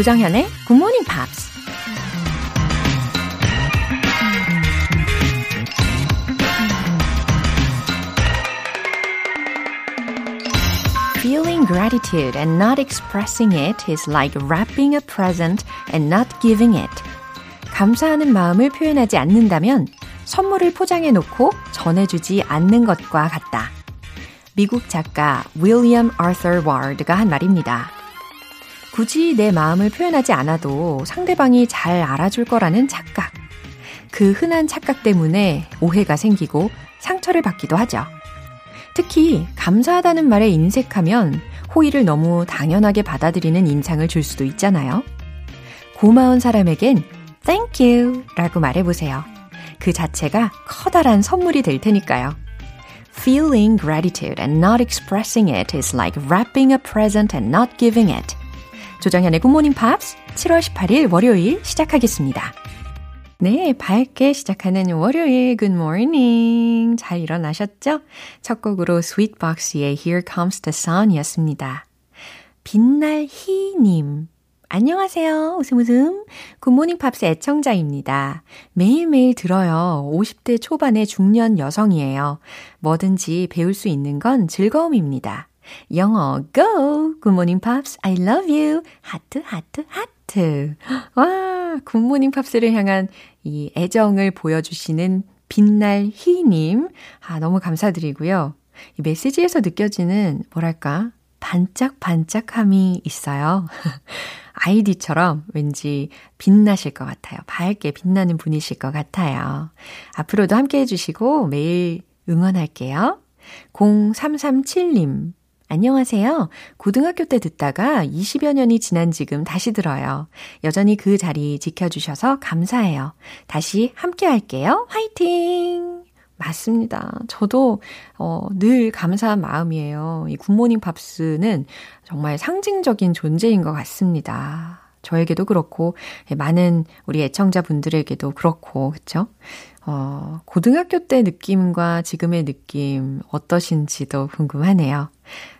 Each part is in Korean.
조정현의 Good Morning Pops. Feeling gratitude and not expressing it is like wrapping a present and not giving it. 감사하는 마음을 표현하지 않는다면 선물을 포장해 놓고 전해주지 않는 것과 같다. 미국 작가 윌리엄 아서 와드가 한 말입니다. 굳이 내 마음을 표현하지 않아도 상대방이 잘 알아줄 거라는 착각. 그 흔한 착각 때문에 오해가 생기고 상처를 받기도 하죠. 특히 감사하다는 말에 인색하면 호의를 너무 당연하게 받아들이는 인상을 줄 수도 있잖아요. 고마운 사람에겐 thank you 라고 말해보세요. 그 자체가 커다란 선물이 될 테니까요. Feeling gratitude and not expressing it is like wrapping a present and not giving it. 조정현의 굿모닝 팝스 7월 18일 월요일 시작하겠습니다. 네, 밝게 시작하는 월요일 Morning. 잘 일어나셨죠? 첫 곡으로 Sweetbox의 Here Comes the Sun 이었습니다. 빛날 희님. 안녕하세요. 웃음 웃음. 굿모닝 팝스 애청자입니다. 매일매일 들어요. 50대 초반의 중년 여성이에요. 뭐든지 배울 수 있는 건 즐거움입니다. 영어 go! 굿모닝 팝스 I love you. 하트 하트 하트. 와, 굿모닝 팝스를 향한 이 애정을 보여주시는 빛날 희님. 아, 너무 감사드리고요. 이 메시지에서 느껴지는 뭐랄까 반짝반짝함이 있어요. 아이디처럼 왠지 빛나실 것 같아요. 밝게 빛나는 분이실 것 같아요. 앞으로도 함께 해주시고 매일 응원할게요. 0337님. 안녕하세요. 고등학교 때 듣다가 20여 년이 지난 지금 다시 들어요. 여전히 그 자리 지켜주셔서 감사해요. 다시 함께 할게요. 화이팅! 맞습니다. 저도 어, 늘 감사한 마음이에요. 이 굿모닝 팝스는 정말 상징적인 존재인 것 같습니다. 저에게도 그렇고 많은 우리 애청자분들에게도 그렇고 그렇죠? 어, 고등학교 때 느낌과 지금의 느낌 어떠신지도 궁금하네요.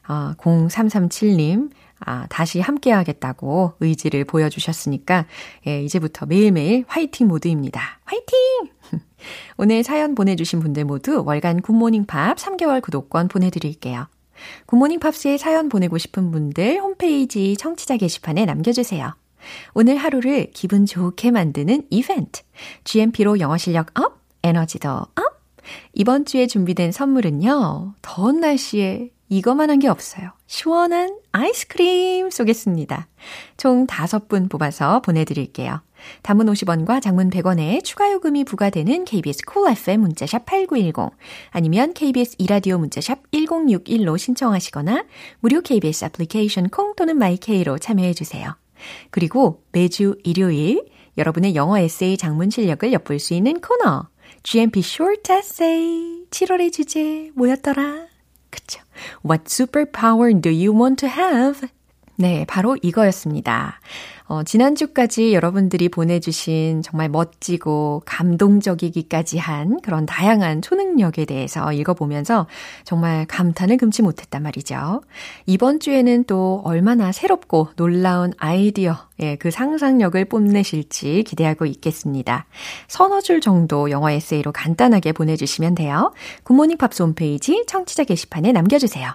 어, 0337님, 아, 다시 함께 하겠다고 의지를 보여주셨으니까, 예, 이제부터 매일매일 화이팅 모드입니다. 화이팅! 오늘 사연 보내주신 분들 모두 월간 굿모닝 팝 3개월 구독권 보내드릴게요. 굿모닝 팝스에 사연 보내고 싶은 분들 홈페이지 청취자 게시판에 남겨주세요. 오늘 하루를 기분 좋게 만드는 이벤트. GMP로 영어 실력 up, 에너지도 up. 이번 주에 준비된 선물은요. 더운 날씨에 이거만 한 게 없어요. 시원한 아이스크림 쏘겠습니다. 총 5분 뽑아서 보내드릴게요. 단문 50원과 장문 100원에 추가 요금이 부과되는 KBS cool FM 문자샵 8910 아니면 KBS 이라디오 문자샵 1061로 신청하시거나 무료 KBS 애플리케이션 콩 또는 마이케이로 참여해 주세요. 그리고 매주 일요일 여러분의 영어 에세이 장문 실력을 엿볼 수 있는 코너 GMP Short Essay 7월의 주제 뭐였더라? 그쵸? What superpower do you want to have? 네, 바로 이거였습니다. 어, 지난주까지 여러분들이 보내주신 정말 멋지고 감동적이기까지 한 그런 다양한 초능력에 대해서 읽어보면서 정말 감탄을 금치 못했단 말이죠. 이번 주에는 또 얼마나 새롭고 놀라운 아이디어, 예, 그 상상력을 뽐내실지 기대하고 있겠습니다. 서너 줄 정도 영어 에세이로 간단하게 보내주시면 돼요. 굿모닝 팝스 홈페이지 청취자 게시판에 남겨주세요.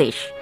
English.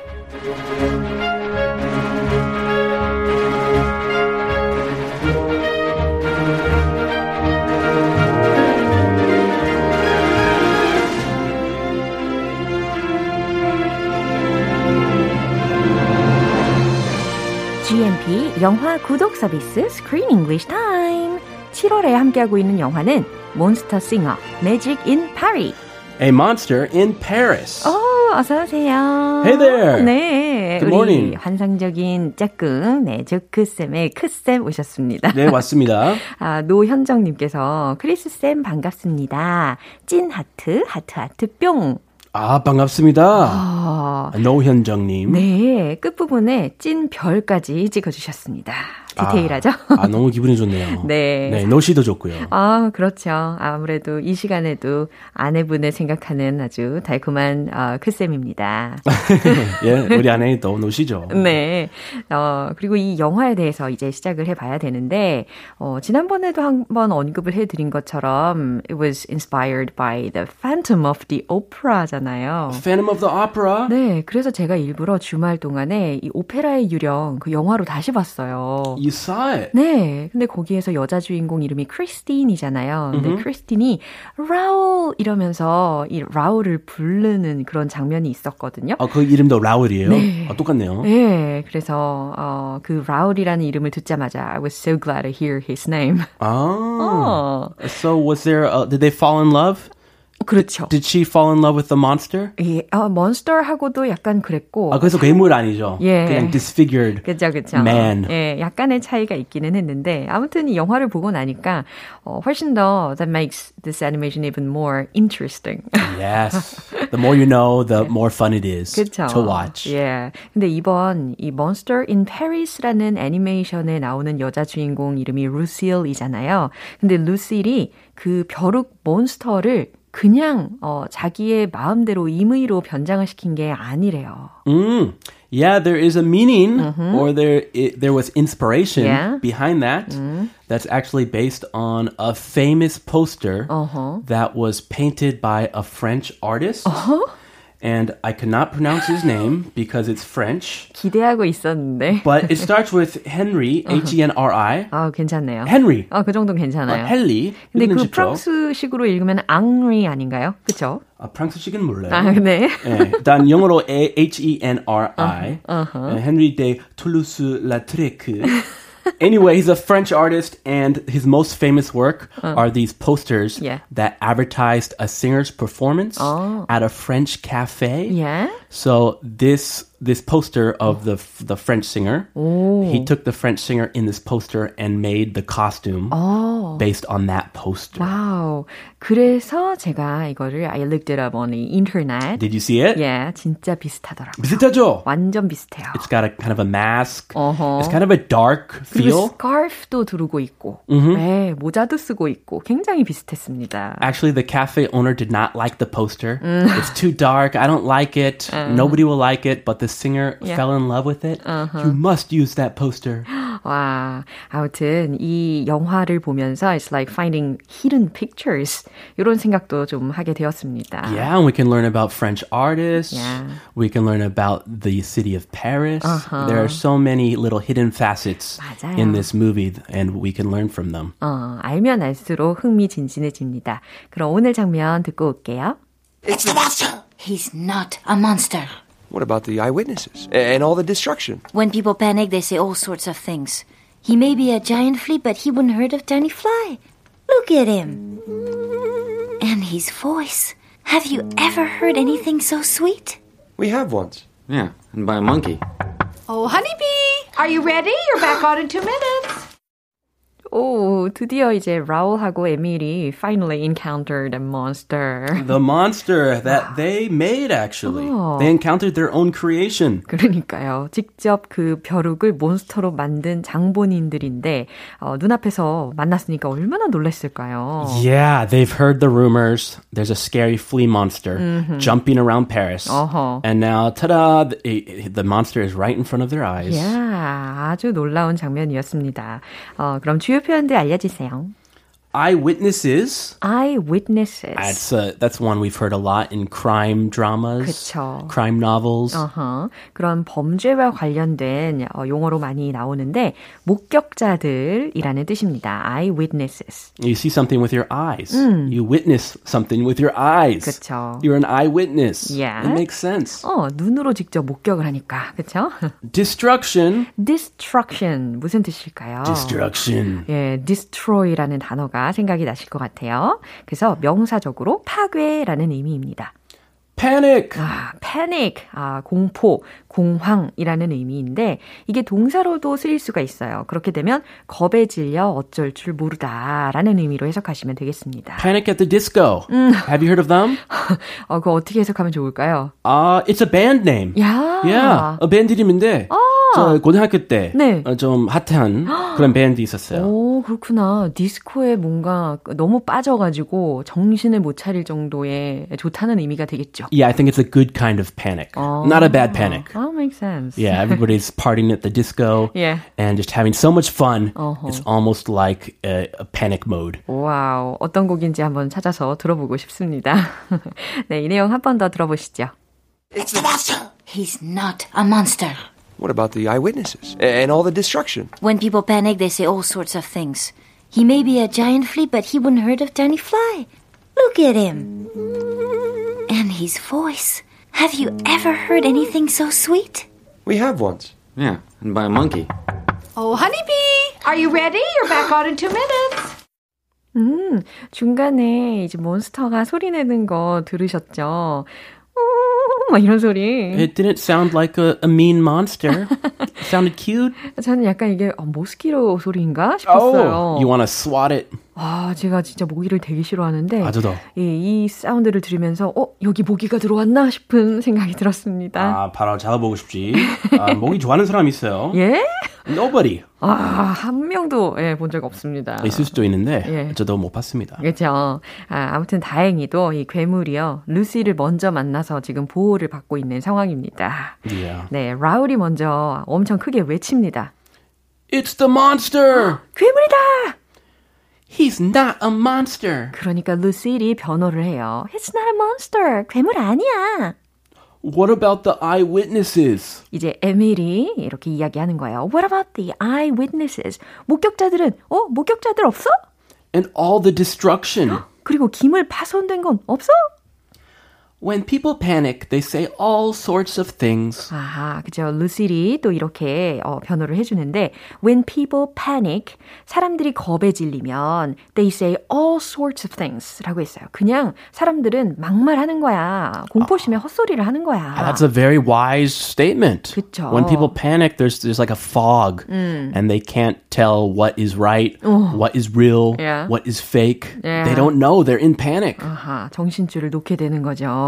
GMP 영화 구독 서비스 Screen English Time. 7월에 함께하고 있는 영화는 몬스터 싱어 Magic in Paris. A monster in Paris. 오, 어서 오세요. Hey there. 네, Good 우리 morning. 환상적인 짝꿍, 네, 조크쌤의 크쌤 오셨습니다. 네, 왔습니다. 아, 노현정님께서 크리스쌤 반갑습니다. 찐 하트, 하트, 하트, 뿅. 아, 반갑습니다. 아, 노현정님. 네, 끝부분에 찐 별까지 찍어주셨습니다. 디테일하죠? 아, 너무 기분이 좋네요. 네. 네, 노시도 좋고요. 아, 그렇죠. 아무래도 이 시간에도 아내분을 생각하는 아주 달콤한 어, 크쌤입니다. 예, 우리 아내도 노시죠. 네. 어, 그리고 이 영화에 대해서 이제 시작을 해봐야 되는데, 어, 지난번에도 한번 언급을 해드린 것처럼, it was inspired by the Phantom of the Opera잖아요. Phantom of the Opera. 네, 그래서 제가 일부러 주말 동안에 이 오페라의 유령 그 영화로 다시 봤어요. You saw it. 네, 근데 거기에서 여자 주인공 이름이 크리스틴이잖아요. 근데 크리스틴이 라울 이러면서 이 라울을 부르는 그런 장면이 있었거든요. 아, 그 이름도 라울이에요? 네. 아, 똑같네요. 네, 그래서 어, 그 라울이라는 이름을 듣자마자 I was so glad to hear his name. 아. 어, So was there, uh, did they fall in love? 그렇죠. Did she fall in love with the monster? 예, 어, 몬스터하고도 약간 그랬고. 아, 그래서 괴물 아니죠? 예. 그냥 disfigured. 그죠, 그죠. Man. 예, 약간의 차이가 있기는 했는데, 아무튼 이 영화를 보고 나니까, 어, 훨씬 더, that makes this animation even more interesting. Yes. The more you know, the more fun it is 그쵸. to watch. 예. 근데 이번 이 Monster in Paris라는 애니메이션에 나오는 여자 주인공 이름이 루실이잖아요. 근데 루실이 그 벼룩 몬스터를 그냥 어, 자기의 마음대로 임의로 변장을 시킨 게 아니래요. Mm. Yeah, there is a meaning or there it, there was inspiration Mm-hmm. Yeah. Mm-hmm. behind that. That's actually based on a famous poster Uh-huh. that was painted by a French artist. And I cannot pronounce his name because it's French. 기대하고 있었는데. But it starts with Henry, Uh-huh. H E N R I. 아, 괜찮네요. Henry. 아, 그 정도는 어, 괜찮아요. 헨리. 근데 이거는 그 쉽죠? 프랑스식으로 읽으면 앙리 아닌가요? 그쵸? 아, 프랑스식은 몰라요. 아, 네. 예, 일단 영어로 A- H-E-N-R-I. Uh-huh. 예, Henry de Toulouse-Lautrec. Anyway, he's a French artist, and his most famous work are these posters. Yeah. that advertised a singer's performance Oh. at a French cafe. Yeah. So this this poster of the the French singer, he took the French singer in this poster and made the costume based on that poster. 와우. 그래서 제가 이거를 I looked it up on the internet. Did you see it? 예, 진짜 비슷하더라고요. 비슷하죠? 완전 비슷해요. It's got a kind of a mask. 어허. It's kind of a dark 그리고 feel. 스카프도 두르고 있고, 네, 모자도 쓰고 있고, 굉장히 비슷했습니다. Actually, the cafe owner did not like the poster. Mm. It's too dark. I don't like it. Nobody will like it. But the singer Uh-huh. Yeah. Uh-huh. fell in love with it. You must use that poster. 와, 아무튼 이 영화를 보면서 it's like finding hidden pictures 이런 생각도 좀 하게 되었습니다. Yeah, and we can learn about French artists. Yeah. We can learn about the city of Paris. Uh-huh. There are so many little hidden facets 맞아요. in this movie, and we can learn from them. 어, 알면 알수록 흥미진진해집니다. 그럼 오늘 장면 듣고 올게요. It's the monster! He's not a monster. What about the eyewitnesses and all the destruction? When people panic, they say all sorts of things. He may be a giant flea, but he wouldn't hurt a tiny fly. Look at him. And his voice. Have you ever heard anything so sweet? We have once. Yeah, and by a monkey. Oh, honeybee, are you ready? You're back on in two minutes. 오, 드디어 이제 라울하고 에밀이 finally encountered a monster. The monster that they made, actually. Oh. They encountered their own creation. 그러니까요. 직접 그 벼룩을 몬스터로 만든 장본인들인데 어, 눈앞에서 만났으니까 얼마나 놀랐을까요? Yeah, they've heard the rumors. There's a scary flea monster jumping around Paris. 어허. And now, ta-da, the, the monster is right in front of their eyes. 야, 아주 놀라운 장면이었습니다. 어, 그럼 주요 표현들 알려주세요. eyewitnesses. eyewitnesses. That's uh, that's one we've heard a lot in crime dramas, 그쵸. crime novels. 어허, 그런 범죄와 관련된 어, 용어로 많이 나오는데 목격자들이라는 뜻입니다. eyewitnesses. You see something with your eyes. You witness something with your eyes. 그쵸. You're an eyewitness. Yeah. It makes sense. 어, 눈으로 직접 목격을 하니까. 그쵸? Destruction. destruction 무슨 뜻일까요? Destruction. 예, destroy라는 단어가 생각이 나실 것 같아요. 그래서 명사적으로 파괴라는 의미입니다. Panic. 아, panic, 아, 공포, 공황이라는 의미인데 이게 동사로도 쓰일 수가 있어요. 그렇게 되면 겁에 질려 어쩔 줄 모르다라는 의미로 해석하시면 되겠습니다. Panic at the Disco. Have you heard of them? 어, 그거 어떻게 해석하면 좋을까요? Uh, it's a band name. 야, Yeah, a 밴드 이름인데 저 고등학교 때 네. 어, 좀 핫한 그런 밴드 있었어요. 오, 그렇구나. 디스코에 뭔가 너무 빠져가지고 정신을 못 차릴 정도의 좋다는 의미가 되겠죠. Yeah, I think it's a good kind of panic. Not a bad panic. Oh, makes sense. Yeah, everybody's partying at the disco Yeah. and just having so much fun. Uh-huh. It's almost like a, a panic mode. 와우, 어떤 곡인지 한번 찾아서 들어보고 싶습니다. 네, 이 내용 한 번 더 들어보시죠. It's the monster. He's not a monster. What about the eyewitnesses and all the destruction? When people panic, they say all sorts of things. He may be a giant flea, but he wouldn't hurt a tiny fly. Look at him. And his voice. Have you ever heard anything so sweet? We have once. Yeah, and by a monkey. Oh, honeybee, are you ready? You're back on in two minutes. 음, 중간에 이제 몬스터가 소리 내는 거 들으셨죠? 음, 막 이런 소리. It didn't sound like a, a mean monster. it sounded cute. 저는 약간 이게 어, 모스키로 소리인가 싶었어요. You want to swat it? 아, 제가 진짜 모기를 되게 싫어하는데 아, 저도. 예, 이 사운드를 들으면서 어, 여기 모기가 들어왔나 싶은 생각이 들었습니다. 아, 바로 잡아보고 싶지. 아, 모기 좋아하는 사람 있어요. 예? Nobody. 아, 한 명도 예, 본 적 없습니다. 있을 수도 있는데 예. 저도 못 봤습니다. 그렇죠. 아, 아무튼 다행히도 이 괴물이요. 루시를 먼저 만나서 지금 보호를 받고 있는 상황입니다. Yeah. 네, 라울이 먼저 엄청 크게 외칩니다. It's the monster. 괴물이다! He's not a monster. 그러니까 루시리 변호를 해요. It's not a monster. 괴물 아니야. What about the eyewitnesses? 이제 에밀이 이렇게 이야기하는 거예요. What about the eyewitnesses? 목격자들은 어 목격자들 없어? And all the destruction. 그리고 기물 파손된 건 없어? When people panic, they say all sorts of things. 아하, 그죠. 루시리 또 이렇게 어, 변호를 해주는데 When people panic, 사람들이 겁에 질리면 They say all sorts of things 라고 했어요. 그냥 사람들은 막말하는 거야. 공포심에 헛소리를 하는 거야. That's a very wise statement. 그쵸. When people panic, there's there's like a fog, and they can't tell what is right, what is real, Yeah. what is fake. Yeah. They don't know. They're in panic. 아하, 정신줄을 놓게 되는 거죠.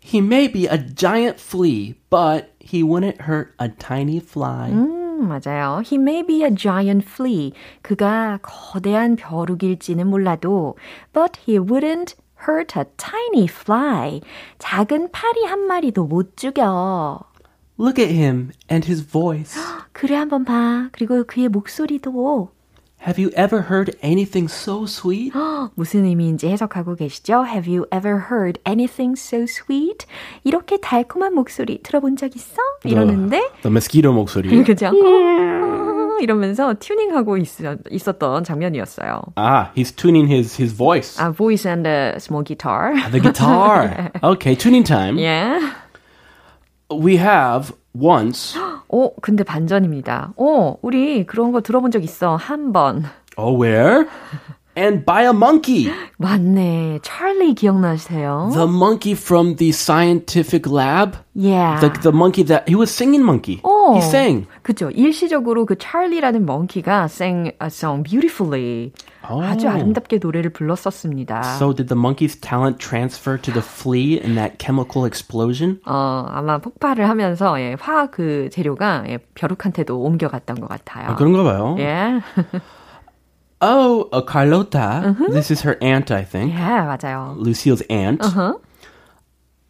He may be a giant flea, but he wouldn't hurt a tiny fly. 음, 맞아요. He may be a giant flea. 그가 거대한 벼룩일지는 몰라도 but he wouldn't hurt a tiny fly. 작은 파리 한 마리도 못 죽여. Look at him and his voice. 그래 한번 봐. 그리고 그의 목소리도 Have you ever heard anything so sweet? 무슨 의미인지 해석하고 계시죠? Have you ever heard anything so sweet? 이렇게 달콤한 목소리 들어본 적 있어? 이러는데 The mosquito 목소리. 그죠? 어, 이러면서 튜닝하고 있, 있었던 장면이었어요. Ah, he's tuning his his voice. A voice and a small guitar. The guitar. Okay, tuning time. Yeah. We have once. 어, 근데 반전입니다. 어, 우리 그런 거 들어본 적 있어. 한 번. Oh, where? And by a monkey. 맞네. 찰리 기억나세요? The monkey from the scientific lab. yeah. The, the monkey that he was singing monkey. 어. He sang. 그죠. 일시적으로 그 찰리라는 멍키가 sang a song beautifully. 아주 아름답게 노래를 불렀었습니다. So did the monkey's talent transfer to the flea in that chemical explosion? 어, 아마 폭발을 하면서 예, 화학 그 재료가 예, 벼룩한테도 옮겨갔던 것 같아요. 아, 그런가 봐요. 예. Oh, uh, Carlota. This is her aunt, I think. 예, 맞아요. Lucille's aunt.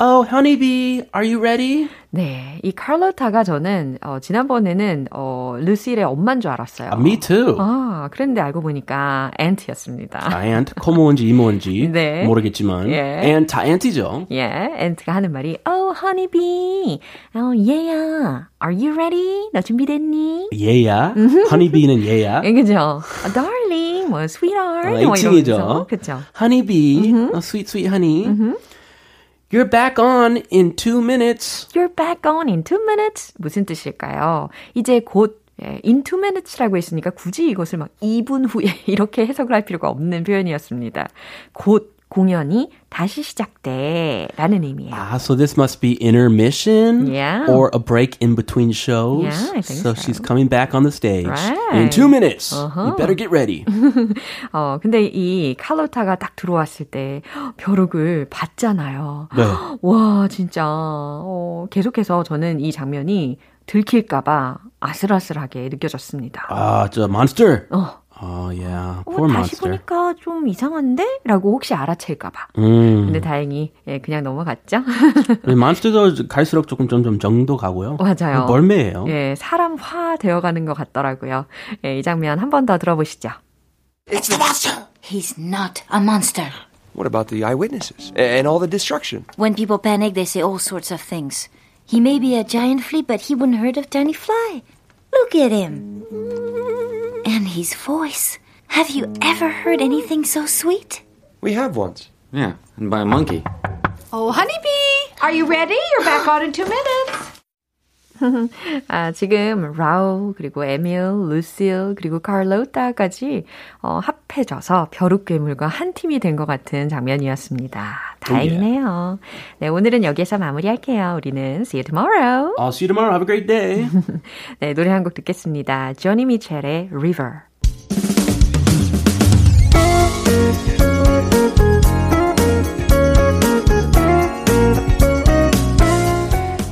Oh, honeybee, are you ready? 네, 이 칼로타가 저는 어, 지난번에는 어, 루시의 엄마인 줄 알았어요. Uh, me too. 아, 그런데 알고 보니까 앤트였습니다. ant, 코모인지 이모인지 네. 모르겠지만 예. ant 다 ant이죠. 예, 앤트가 하는 말이 Oh, honeybee. Oh, yeah. Are you ready? 너 준비됐니? 얘야. honeybee는 얘야. 예, 그죠? 아, darling, 뭐, sweetheart. 어, 뭐 이러면서. 애칭이죠. 그죠? Honeybee, oh, sweet sweet honey. You're back on in two minutes. You're back on in two minutes. 무슨 뜻일까요? 이제 곧 예, in two minutes라고 했으니까 굳이 이것을 막 2분 후에 이렇게 해석을 할 필요가 없는 표현이었습니다. 곧 공연이 다시 시작돼 라는 의미예요. Ah, so this must be intermission Yeah. or a break in between shows. Yeah, I think so. so. she's coming back on the stage Right. in two minutes. Uh-huh. You better get ready. 어, 근데 이 칼로타가 딱 들어왔을 때 벼룩을 봤잖아요. 네. 와, 진짜 어, 계속해서 저는 이 장면이 들킬까봐 아슬아슬하게 느껴졌습니다. Ah, it's a monster. 어, Oh yeah, 어, poor 다시 monster. 보니까 좀 이상한데? 라고 혹시 알아챌까 봐. 음. 근데 다행히 예, 그냥 넘어갔죠. 몬스터도 갈수록 조금 점점 정도 가고요. 맞아요. 멀매예요. 예, 사람화 되어 가는 것 같더라고요. 예, 이 장면 한 번 더 들어보시죠. It's the monster. He's not a monster. What about the eyewitnesses and all the destruction? When people panic, they say all sorts of things. He may be a giant flea, but he wouldn't hurt a tiny fly. Look at him. And his voice. Have you ever heard anything so sweet? We have once. Yeah, and by a monkey. Oh, honeybee, are you ready? You're back on in two minutes. 아, 지금 라우 그리고 에밀, 루실 그리고 카를로타까지 어, 합해져서 벼룩 괴물과 한 팀이 된 것 같은 장면이었습니다. 다행이네요. 네, 오늘은 여기에서 마무리할게요. 우리는 see you tomorrow. I'll see you tomorrow. Have a great day. 네, 노래 한 곡 듣겠습니다. 조니 미첼의 River.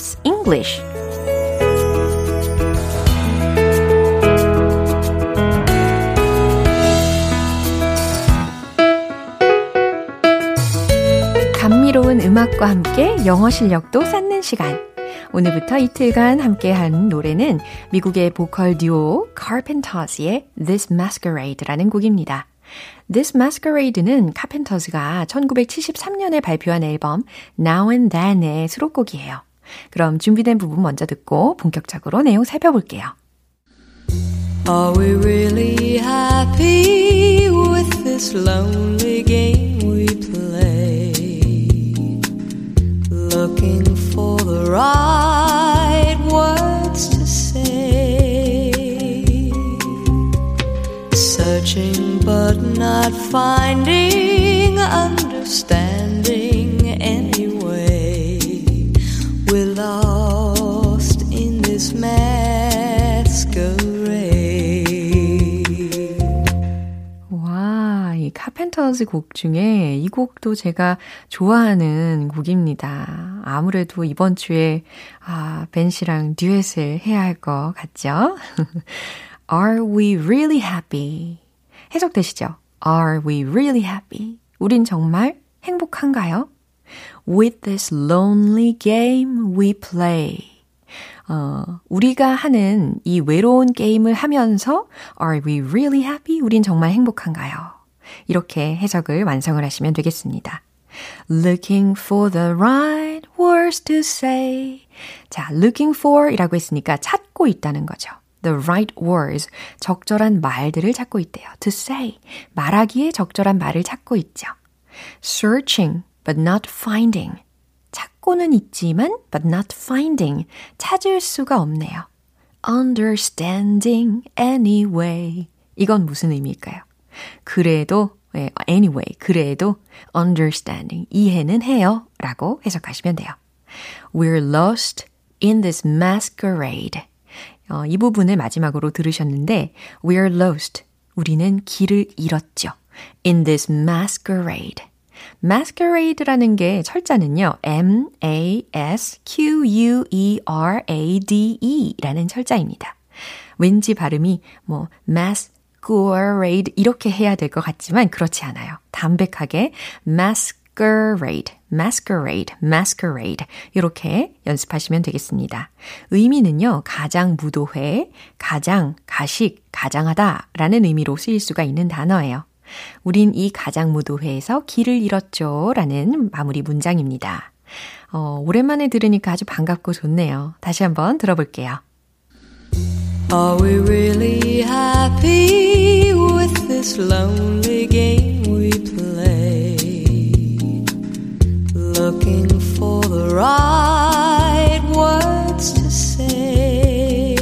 Pops English 감미로운 음악과 함께 영어 실력도 쌓는 시간. 오늘부터 이틀간 함께한 노래는 미국의 보컬 듀오 Carpenters의 This Masquerade라는 곡입니다. This Masquerade는 카펜터스가 1973년에 발표한 앨범 Now and Then의 수록곡이에요. 그럼 준비된 부분 먼저 듣고 본격적으로 내용 살펴볼게요. Are we really happy with this lonely game we play? Looking for the right words to say. Searching but not finding understanding 이 카펜터즈 곡 중에 이 곡도 제가 좋아하는 곡입니다. 아무래도 이번 주에 아, 벤 씨랑 듀엣을 해야 할 것 같죠? Are we really happy? 해석되시죠? Are we really happy? 우린 정말 행복한가요? With this lonely game we play. 어, 우리가 하는 이 외로운 게임을 하면서 Are we really happy? 우린 정말 행복한가요? 이렇게 해석을 완성을 하시면 되겠습니다. Looking for the right words to say. 자, looking for 이라고 했으니까 찾고 있다는 거죠. The right words. 적절한 말들을 찾고 있대요. To say. 말하기에 적절한 말을 찾고 있죠. Searching, but not finding. 찾고는 있지만, but not finding. 찾을 수가 없네요. Understanding anyway. 이건 무슨 의미일까요? 그래도, 예, anyway, 그래도 understanding, 이해는 해요. 라고 해석하시면 돼요. We're lost in this masquerade. 어, 이 부분을 마지막으로 들으셨는데, We're lost. 우리는 길을 잃었죠. In this masquerade. masquerade라는 게 철자는요, M-A-S-Q-U-E-R-A-D-E 라는 철자입니다. 왠지 발음이 뭐, masquerade 이렇게 해야 될 것 같지만 그렇지 않아요. 담백하게 masquerade, masquerade, masquerade 이렇게 연습하시면 되겠습니다. 의미는요, 가장 무도회, 가장, 가식, 가장하다 라는 의미로 쓰일 수가 있는 단어예요. 우린 이 가장 무도회에서 길을 잃었죠. 라는 마무리 문장입니다. 어, 오랜만에 들으니까 아주 반갑고 좋네요. 다시 한번 들어볼게요. Are we really happy with this lonely game we play? Looking for the right words to say.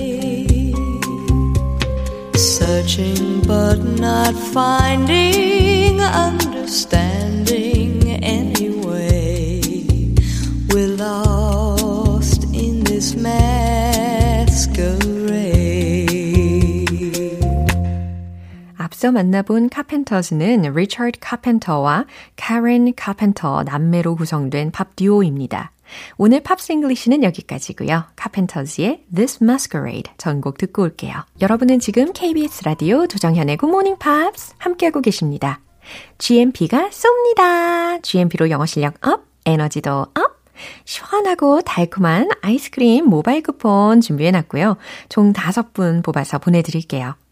Searching but not finding understanding 앞서 만나본 카펜터즈는 리처드 카펜터와 카렌 카펜터 남매로 구성된 팝 듀오입니다. 오늘 Pops English는 여기까지고요. 카펜터즈의 This Masquerade 전곡 듣고 올게요. 여러분은 지금 KBS 라디오 조정현의 Good Morning Pops 함께하고 계십니다. GMP가 쏩니다. GMP로 영어 실력 up, 에너지도 up. 시원하고 달콤한 아이스크림 모바일 쿠폰 준비해놨고요. 총 5분 뽑아서 보내드릴게요.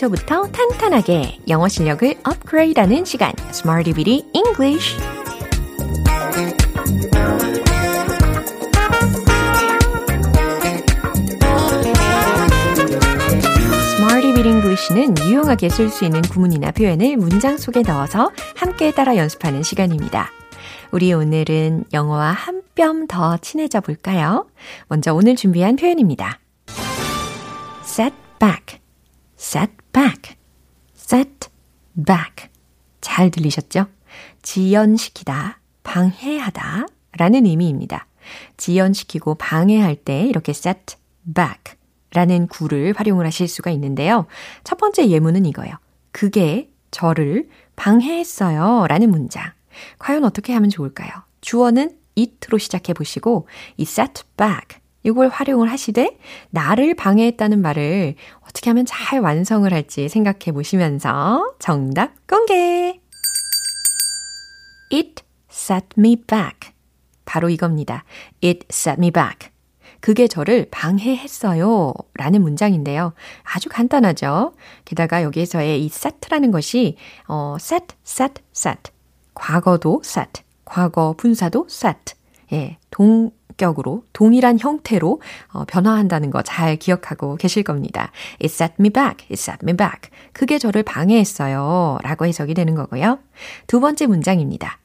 기초부터 탄탄하게 영어 실력을 업그레이드하는 시간, Smarty Bitty English. English는 유용하게 쓸 수 있는 구문이나 표현을 문장 속에 넣어서 함께 따라 연습하는 시간입니다. 우리 오늘은 영어와 한 뼘 더 친해져 볼까요? 먼저 오늘 준비한 표현입니다. set back. set back, set back. 잘 들리셨죠? 지연시키다, 방해하다 라는 의미입니다. 지연시키고 방해할 때 이렇게 set back 라는 구를 활용을 하실 수가 있는데요. 첫 번째 예문은 이거예요. 그게 저를 방해했어요 라는 문장. 과연 어떻게 하면 좋을까요? 주어는 it로 시작해 보시고 이 set back 이걸 활용을 하시되 나를 방해했다는 말을 어떻게 하면 잘 완성을 할지 생각해 보시면서 정답 공개! It set me back. 바로 이겁니다. It set me back. 그게 저를 방해했어요. 라는 문장인데요. 아주 간단하죠? 게다가 여기에서의 이 set라는 것이, 어, set, set, set. 과거도 set. 과거 분사도 set. 예, 동, 격으로 동일한 형태로 어, 변화한다는 거 잘 기억하고 계실 겁니다. It set me back. It set me back. 그게 저를 방해했어요. 라고 해석이 되는 거고요. 두 번째 문장입니다.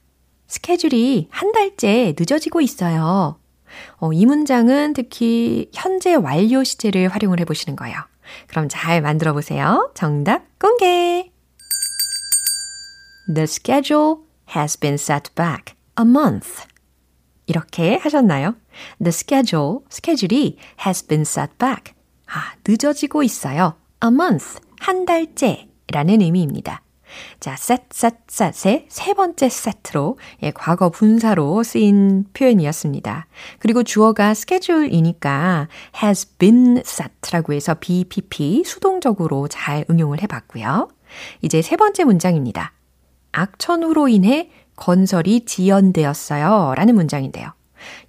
스케줄이 한 달째 늦어지고 있어요. 어, 이 문장은 특히 현재 완료 시제를 활용을 해보시는 거예요. 그럼 잘 만들어 보세요. 정답 공개! The schedule has been set back a month. 이렇게 하셨나요? The schedule, 스케줄이 has been set back. 아, 늦어지고 있어요. A month, 한 달째 라는 의미입니다. 자, set, set, set의 세 번째 세트로 예, 과거 분사로 쓰인 표현이었습니다. 그리고 주어가 schedule이니까 has been set라고 해서 BPP 수동적으로 잘 응용을 해봤고요. 이제 세 번째 문장입니다. 악천후로 인해 건설이 지연되었어요. 라는 문장인데요.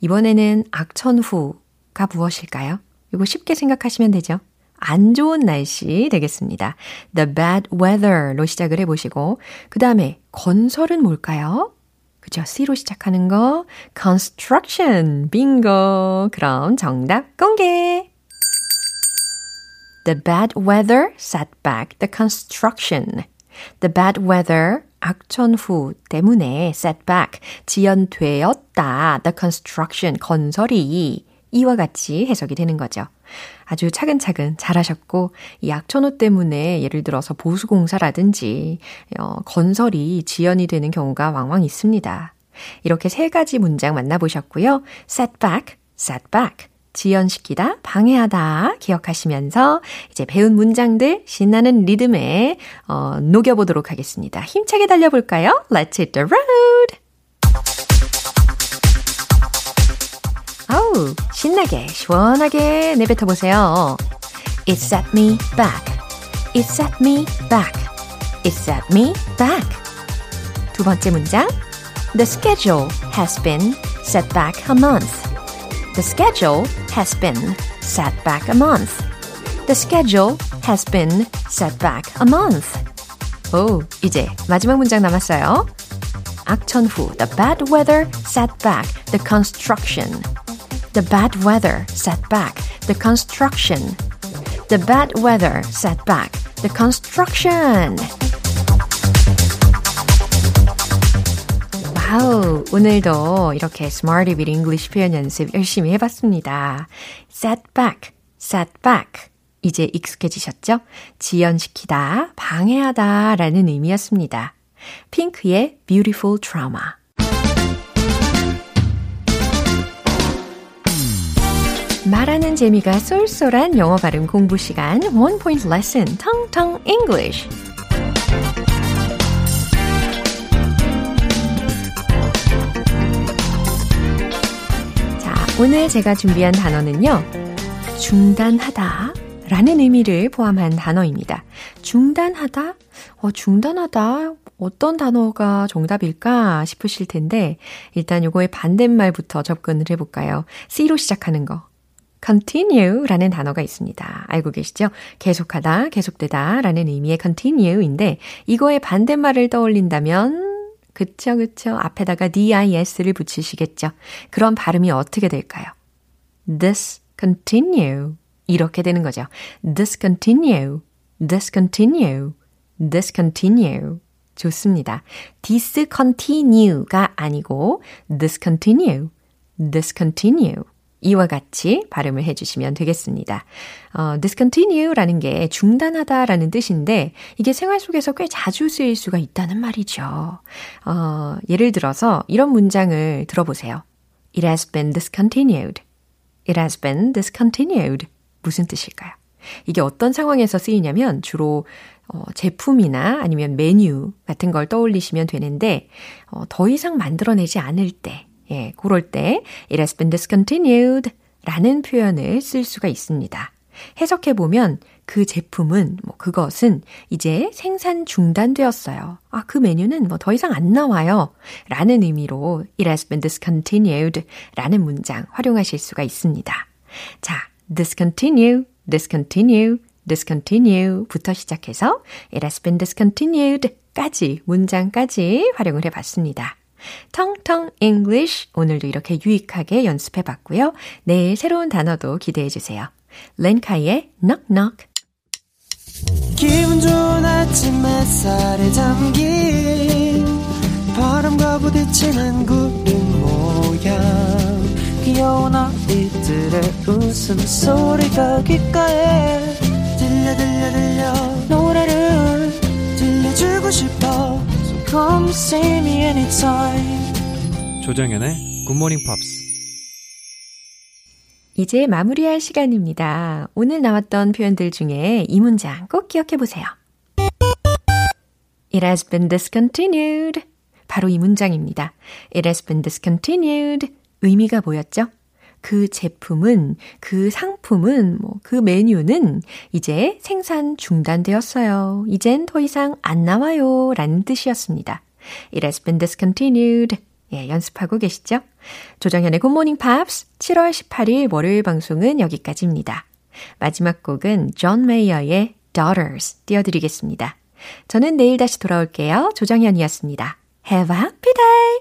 이번에는 악천후가 무엇일까요? 이거 쉽게 생각하시면 되죠. 안 좋은 날씨 되겠습니다. The bad weather로 시작을 해보시고, 그 다음에 건설은 뭘까요? 그죠? C로 시작하는 거, construction, 빙고. 그럼 정답 공개! The bad weather set back the construction. The bad weather 악천후 때문에 setback 지연되었다. The construction 건설이 이와 같이 해석이 되는 거죠. 아주 차근차근 잘하셨고 이 악천후 때문에 예를 들어서 보수 공사라든지 어, 건설이 지연이 되는 경우가 왕왕 있습니다. 이렇게 세 가지 문장 만나보셨고요. setback, setback. 지연시키다, 방해하다 기억하시면서 이제 배운 문장들 신나는 리듬에 어, 녹여보도록 하겠습니다. 힘차게 달려볼까요? Let's hit the road! 아우, 신나게, 시원하게 내뱉어보세요. It set me back. It set me back. It set me back. 두 번째 문장. The schedule has been set back a month. The schedule has been set back a month. The schedule has been set back a month. 오, 이제 마지막 문장 남았어요. 악천후, the bad weather set back the construction. The bad weather set back the construction. The bad weather set back the construction. 와우, 오늘도 이렇게 Smarty with English 표현 연습 열심히 해봤습니다. set back, set back. 이제 익숙해지셨죠? 지연시키다, 방해하다 라는 의미였습니다. 핑크의 Beautiful Trauma. 말하는 재미가 쏠쏠한 영어 발음 공부 시간 One Point Lesson Tongue Tongue English 오늘 제가 준비한 단어는요. 중단하다 라는 의미를 포함한 단어입니다. 중단하다? 어, 중단하다? 어떤 단어가 정답일까 싶으실 텐데, 일단 요거의 반대말부터 접근을 해볼까요? C로 시작하는 거. continue 라는 단어가 있습니다. 알고 계시죠? 계속하다, 계속되다 라는 의미의 continue인데, 이거의 반대말을 떠올린다면, 그쵸, 그쵸. 앞에다가 dis를 붙이시겠죠. 그런 발음이 어떻게 될까요? this continue. 이렇게 되는 거죠. discontinue, discontinue, discontinue. 좋습니다. discontinue가 아니고 discontinue, discontinue. 이와 같이 발음을 해주시면 되겠습니다. 어, discontinue라는 게 중단하다라는 뜻인데 이게 생활 속에서 꽤 자주 쓰일 수가 있다는 말이죠. 어, 예를 들어서 이런 문장을 들어보세요. It has been discontinued. It has been discontinued. 무슨 뜻일까요? 이게 어떤 상황에서 쓰이냐면 주로 어, 제품이나 아니면 메뉴 같은 걸 떠올리시면 되는데 어, 더 이상 만들어내지 않을 때, 예, 그럴 때 it has been discontinued 라는 표현을 쓸 수가 있습니다. 해석해 보면 그 제품은 뭐 그것은 이제 생산 중단되었어요. 아, 그 메뉴는 뭐 더 이상 안 나와요. 라는 의미로 it has been discontinued 라는 문장 활용하실 수가 있습니다. 자, discontinue, discontinue, discontinue부터 시작해서 it has been discontinued까지 문장까지 활용을 해 봤습니다. 텅텅 English 오늘도 이렇게 유익하게 연습해 봤고요. 내일 새로운 단어도 기대해 주세요. 렌카이의 knock knock 기분 좋은 아침 햇살에 담긴 바람과 부딪히는 구름 모양 귀여운 아이들의 웃음소리가 귓가에 들려 들려 들려 노래를 들려주고 싶어 come see me anytime 조정연의 굿모닝 팝스 이제 마무리할 시간입니다. 오늘 나왔던 표현들 중에 이 문장 꼭 기억해 보세요. It has been discontinued. 바로 이 문장입니다. It has been discontinued. 의미가 뭐였죠? 그 제품은, 그 상품은, 뭐, 그 메뉴는 이제 생산 중단되었어요. 이젠 더 이상 안 나와요. 라는 뜻이었습니다. It has been discontinued. 예, 연습하고 계시죠? 조정현의 Good Morning Pops 7월 18일 월요일 방송은 여기까지입니다. 마지막 곡은 존 메이어의 Daughters 띄워드리겠습니다. 저는 내일 다시 돌아올게요. 조정현이었습니다. Have a happy day!